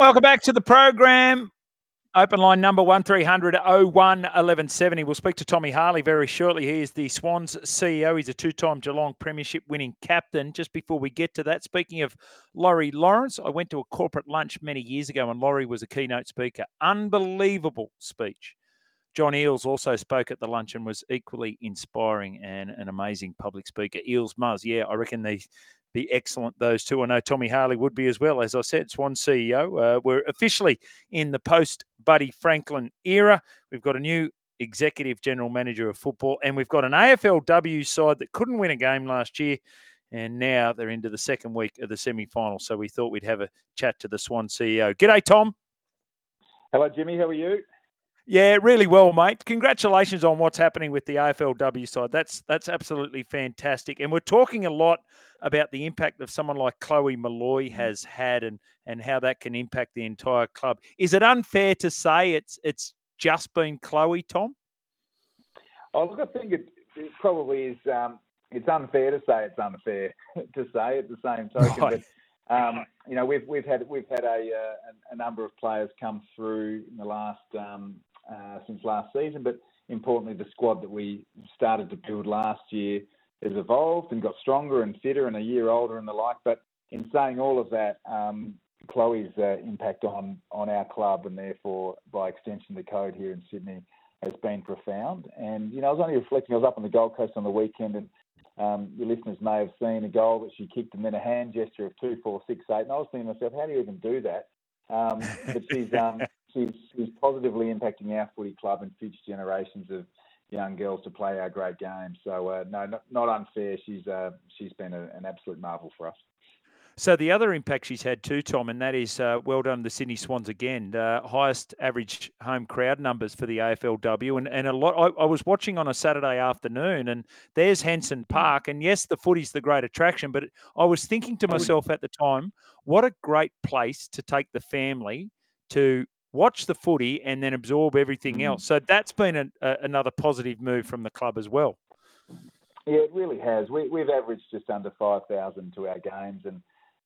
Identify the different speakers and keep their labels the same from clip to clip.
Speaker 1: Welcome back to the program. Open line number 1300 01 1170. We'll speak to Tommy Harley very shortly. He is the Swans CEO. He's a two time Geelong Premiership winning captain. Just before we get to that, speaking of Laurie Lawrence, I went to a corporate lunch many years ago and Laurie was a keynote speaker. Unbelievable speech. John Eales also spoke at the lunch and was equally inspiring and an amazing public speaker. Eales Muzz, yeah, I reckon they be excellent, those two. I know Tommy Harley would be as well. As I said, Swan CEO. Uh, we're officially in the post Buddy Franklin era. We've got a new executive general manager of football, and we've got an AFLW side that couldn't win a game last year. And now they're into the second week of the semi final. So we thought we'd have a chat to the Swan CEO. G'day, Tom.
Speaker 2: Hello, Jimmy. How are you?
Speaker 1: Yeah, really well, mate. Congratulations on what's happening with the AFLW side. That's that's absolutely fantastic. And we're talking a lot about the impact of someone like Chloe Molloy mm. has had and and how that can impact the entire club. Is it unfair to say it's it's just been Chloe, Tom?
Speaker 2: Oh, look, I think it, it probably is. Um, it's unfair to say it's unfair to say at the same token. Right. But um, you know, we've we've had we've had a, uh, a, number of players come through in the last um, uh, since last season, but importantly, the squad that we started to build last year has evolved and got stronger and fitter and a year older and the like. But in saying all of that, um, Chloe's uh, impact on on our club and therefore by extension the code here in Sydney has been profound. And you know, I was only reflecting. I was up on the Gold Coast on the weekend, and um, your listeners may have seen a goal that she kicked and then a hand gesture of two, four, six, eight. And I was thinking to myself, how do you even do that? Um, but she's um, she's, she's positively impacting our footy club and future generations of young girls to play our great game. So uh, no, not, not, unfair. She's uh, she's been a, an absolute marvel for us.
Speaker 1: So the other impact she's had too, Tom, and that is uh, well done the Sydney Swans again. Uh, highest average home crowd numbers for the AFLW, and and a lot. I, I, was watching on a Saturday afternoon, and there's Henson. Park, and yes, the footy's the great attraction, but I was thinking to myself at the time, what a great place to take the family to watch the footy, and then absorb everything mm. else. So that's been a, a, another positive move from the club as well.
Speaker 2: Yeah, it really has. We, have averaged just under 5,000 to our games, and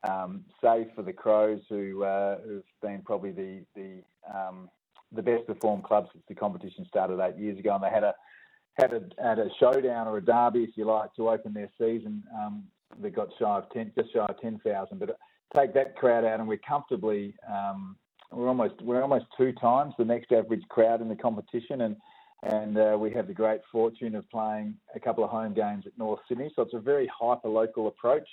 Speaker 2: um, save for the Crows, who, uh, who've been probably the the, um, the best performed club since the competition started eight years ago, and they had a had a, had a showdown or a derby, if you like, to open their season. Um, they got shy of ten, just shy of ten thousand. But take that crowd out, and we're comfortably um, we're almost we're almost two times the next average crowd in the competition, and and uh, we have the great fortune of playing a couple of home games at North Sydney. So it's a very hyper local approach.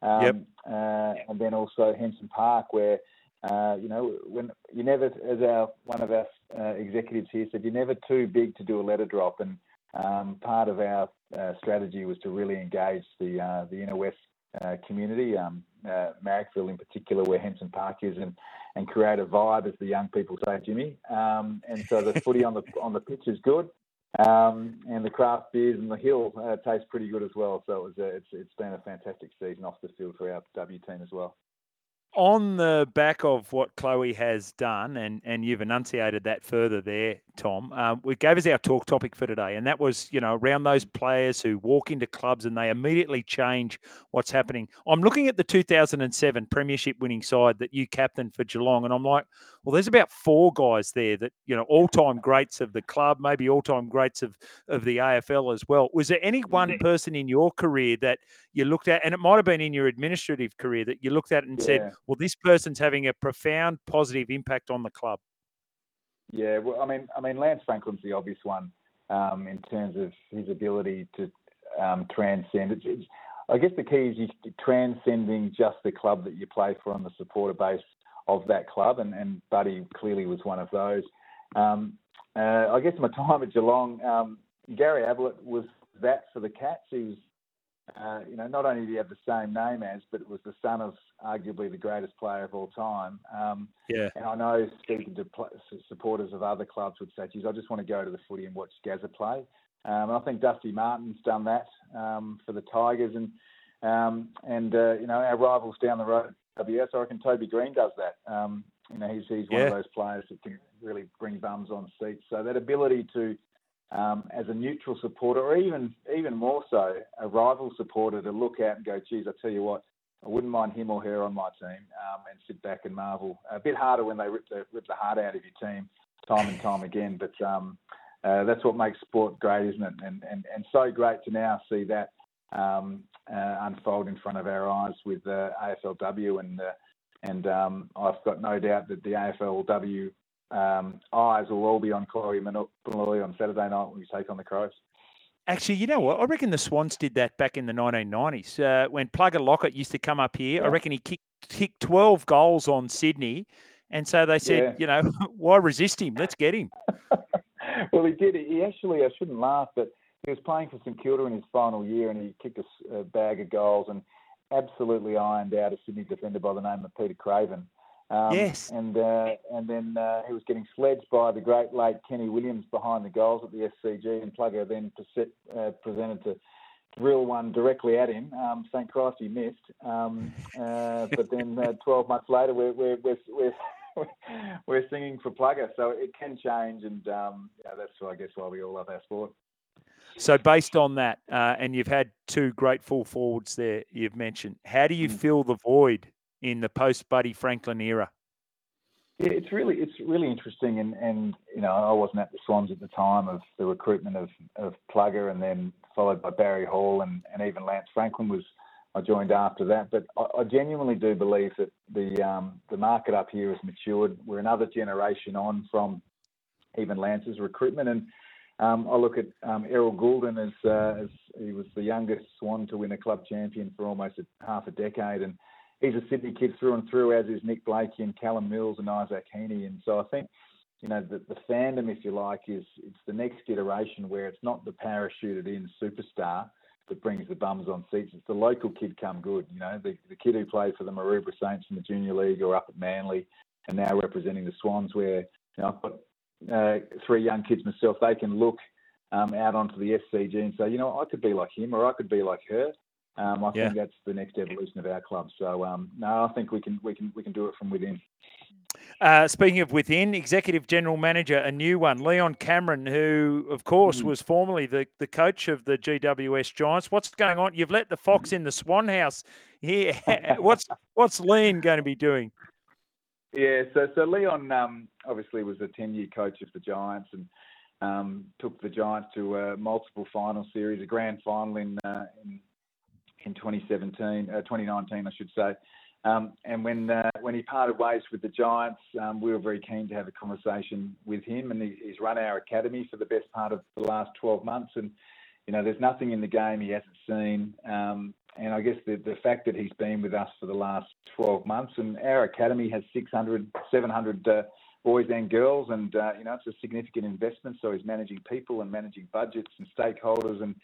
Speaker 2: Um, yep. Uh, and then also Henson Park, where uh, you know when you never, as our one of our uh, executives here said, you're never too big to do a letter drop, and um, part of our uh, strategy was to really engage the uh, the inner west uh, community, um, uh, Marrickville in particular, where Henson Park is, and and create a vibe, as the young people say, Jimmy. Um, and so the footy on the on the pitch is good, um, and the craft beers and the hill uh, taste pretty good as well. So it was a, it's it's been a fantastic season off the field for our W team as well
Speaker 1: on the back of what Chloe has done, and, and you've enunciated that further there, Tom, um, we gave us our talk topic for today, and that was, you know, around those players who walk into clubs and they immediately change what's happening. I'm looking at the 2007 Premiership winning side that you captained for Geelong, and I'm like, well, there's about four guys there that, you know, all time greats of the club, maybe all time greats of, of the AFL as well. Was there any one person in your career that you looked at, and it might have been in your administrative career that you looked at and yeah. said, well, this person's having a profound positive impact on the club?
Speaker 2: Yeah, well, I mean, I mean, Lance Franklin's the obvious one um, in terms of his ability to um, transcend. It's, it's, I guess the key is transcending just the club that you play for and the supporter base of that club, and, and Buddy clearly was one of those. Um, uh, I guess my time at Geelong, um, Gary Ablett was that for the Cats. He was uh, you know, not only did he have the same name as, but it was the son of arguably the greatest player of all time. Um,
Speaker 1: yeah.
Speaker 2: And I know speaking to pl- supporters of other clubs would say, geez, I just want to go to the footy and watch Gazza play. Um, I think Dusty Martin's done that um, for the Tigers, and um, and uh, you know our rivals down the road, WS. I reckon Toby Greene does that. Um, you know he's he's one
Speaker 1: yeah.
Speaker 2: of those players that can really bring bums on seats. So that ability to um, as a neutral supporter, or even even more so, a rival supporter to look at and go, geez, I tell you what, I wouldn't mind him or her on my team, um, and sit back and marvel. A bit harder when they rip the rip the heart out of your team time and time again, but um, uh, that's what makes sport great, isn't it? And and and so great to now see that um, uh, unfold in front of our eyes with uh, AFLW, and and um, I've got no doubt that the AFLW um, eyes will all be on Chloe Molloy on Saturday night when we take on the Crows.
Speaker 1: Actually, you know what? I reckon the Swans did that back in the 1990s uh, when Plugger Lockett used to come up here. Yeah. I reckon he kicked, kicked 12 goals on Sydney. And so they said, yeah. you know, why resist him? Let's get him.
Speaker 2: well, he did. He actually, I shouldn't laugh, but he was playing for St Kilda in his final year and he kicked a, a bag of goals and absolutely ironed out a Sydney defender by the name of Peter Caven.
Speaker 1: Um, yes.
Speaker 2: And uh, and then uh, he was getting sledged by the great late Kenny Williams behind the goals at the SCG, and Plugger then uh, presented to drill one directly at him. Um, St Christ he missed, um, uh, but then uh, 12 months later we're we're we're, we're, we're singing for Plugger, so it can change, and um, yeah, that's I guess why we all love our sport.
Speaker 1: So, based on that, uh, and you've had two great full forwards there you've mentioned, how do you mm. fill the void in the post Buddy Franklin era?
Speaker 2: Yeah, it's really it's really interesting, and and you know I wasn't at the Swans at the time of the recruitment of of Plugger, and then followed by Barry Hall, and and even Lance Franklin was I joined after that. But I, I genuinely do believe that the um, the market up here has matured. We're another generation on from even Lance's recruitment, and um, I look at um, Errol Gulden as, uh, as he was the youngest Swan to win a club champion for almost a, half a decade, and he's a Sydney kid through and through, as is Nick Blakey and Callum Mills and Isaac Heaney. And so I think, you know, the, the fandom, if you like, is it's the next iteration where it's not the parachuted in superstar that brings the bums on seats. It's the local kid come good, you know, the, the kid who played for the Maroubra Saints in the junior league or up at Manly and now representing the Swans where, you know, I've got uh, three young kids myself, they can look um, out onto the SCG and say, you know, I could be like him or I could be like her. Um, I yeah. think that's the next evolution of our club. So um, no, I think we can we can we can do it from within.
Speaker 1: Uh, speaking of within, executive general manager, a new one, Leon Cameron, who of course mm. was formerly the, the coach of the GWS Giants. What's going on? You've let the fox in the Swan house here. what's what's Leon going to be doing?
Speaker 2: Yeah, so so Leon um, obviously was a ten year coach of the Giants and um, took the Giants to multiple final series, a grand final in uh, in in 2017, uh, 2019, I should say. Um, and when uh, when he parted ways with the Giants, um, we were very keen to have a conversation with him. And he, he's run our academy for the best part of the last 12 months. And you know, there's nothing in the game he hasn't seen. Um, and I guess the, the fact that he's been with us for the last 12 months, and our academy has 600, 700 uh, boys and girls, and uh, you know, it's a significant investment. So he's managing people and managing budgets and stakeholders and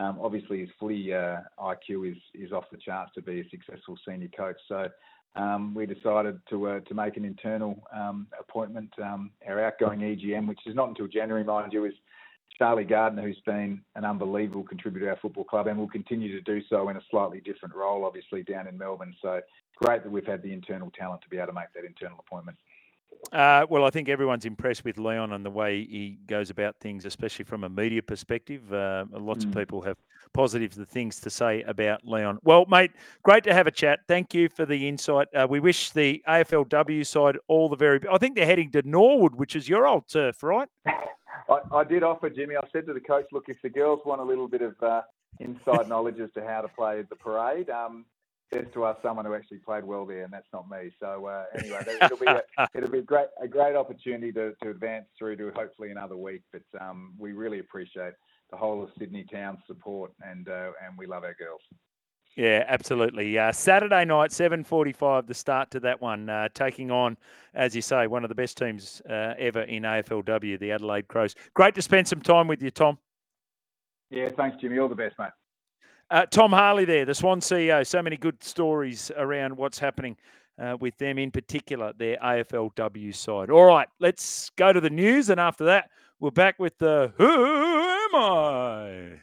Speaker 2: um, obviously, his footy uh, IQ is is off the charts to be a successful senior coach. So um, we decided to uh, to make an internal um, appointment. Um, our outgoing EGM, which is not until January, mind you, is Charlie Gardiner, who's been an unbelievable contributor to our football club and will continue to do so in a slightly different role, obviously down in Melbourne. So great that we've had the internal talent to be able to make that internal appointment.
Speaker 1: Uh, well, I think everyone's impressed with Leon and the way he goes about things, especially from a media perspective. Uh, lots mm. of people have positive things to say about Leon. Well, mate, great to have a chat. Thank you for the insight. Uh, we wish the AFLW side all the very. I think they're heading to Norwood, which is your old turf, right?
Speaker 2: I, I, did offer Jimmy. I said to the coach, "Look, if the girls want a little bit of uh, inside knowledge as to how to play the parade." Um, best to us someone who actually played well there, and that's not me. So uh, anyway, it'll be a, it'll be a great a great opportunity to, to advance through to hopefully another week. But um, we really appreciate the whole of Sydney town's support, and uh, and we love our girls.
Speaker 1: Yeah, absolutely. Uh, Saturday night, seven forty-five. The start to that one, uh, taking on, as you say, one of the best teams uh, ever in AFLW, the Adelaide Crows. Great to spend some time with you, Tom.
Speaker 2: Yeah, thanks, Jimmy. All the best, mate.
Speaker 1: Uh, Tom Harley there, the Swan CEO. So many good stories around what's happening uh, with them, in particular, their AFLW side. All right, let's go to the news. And after that, we're back with the Who Am I?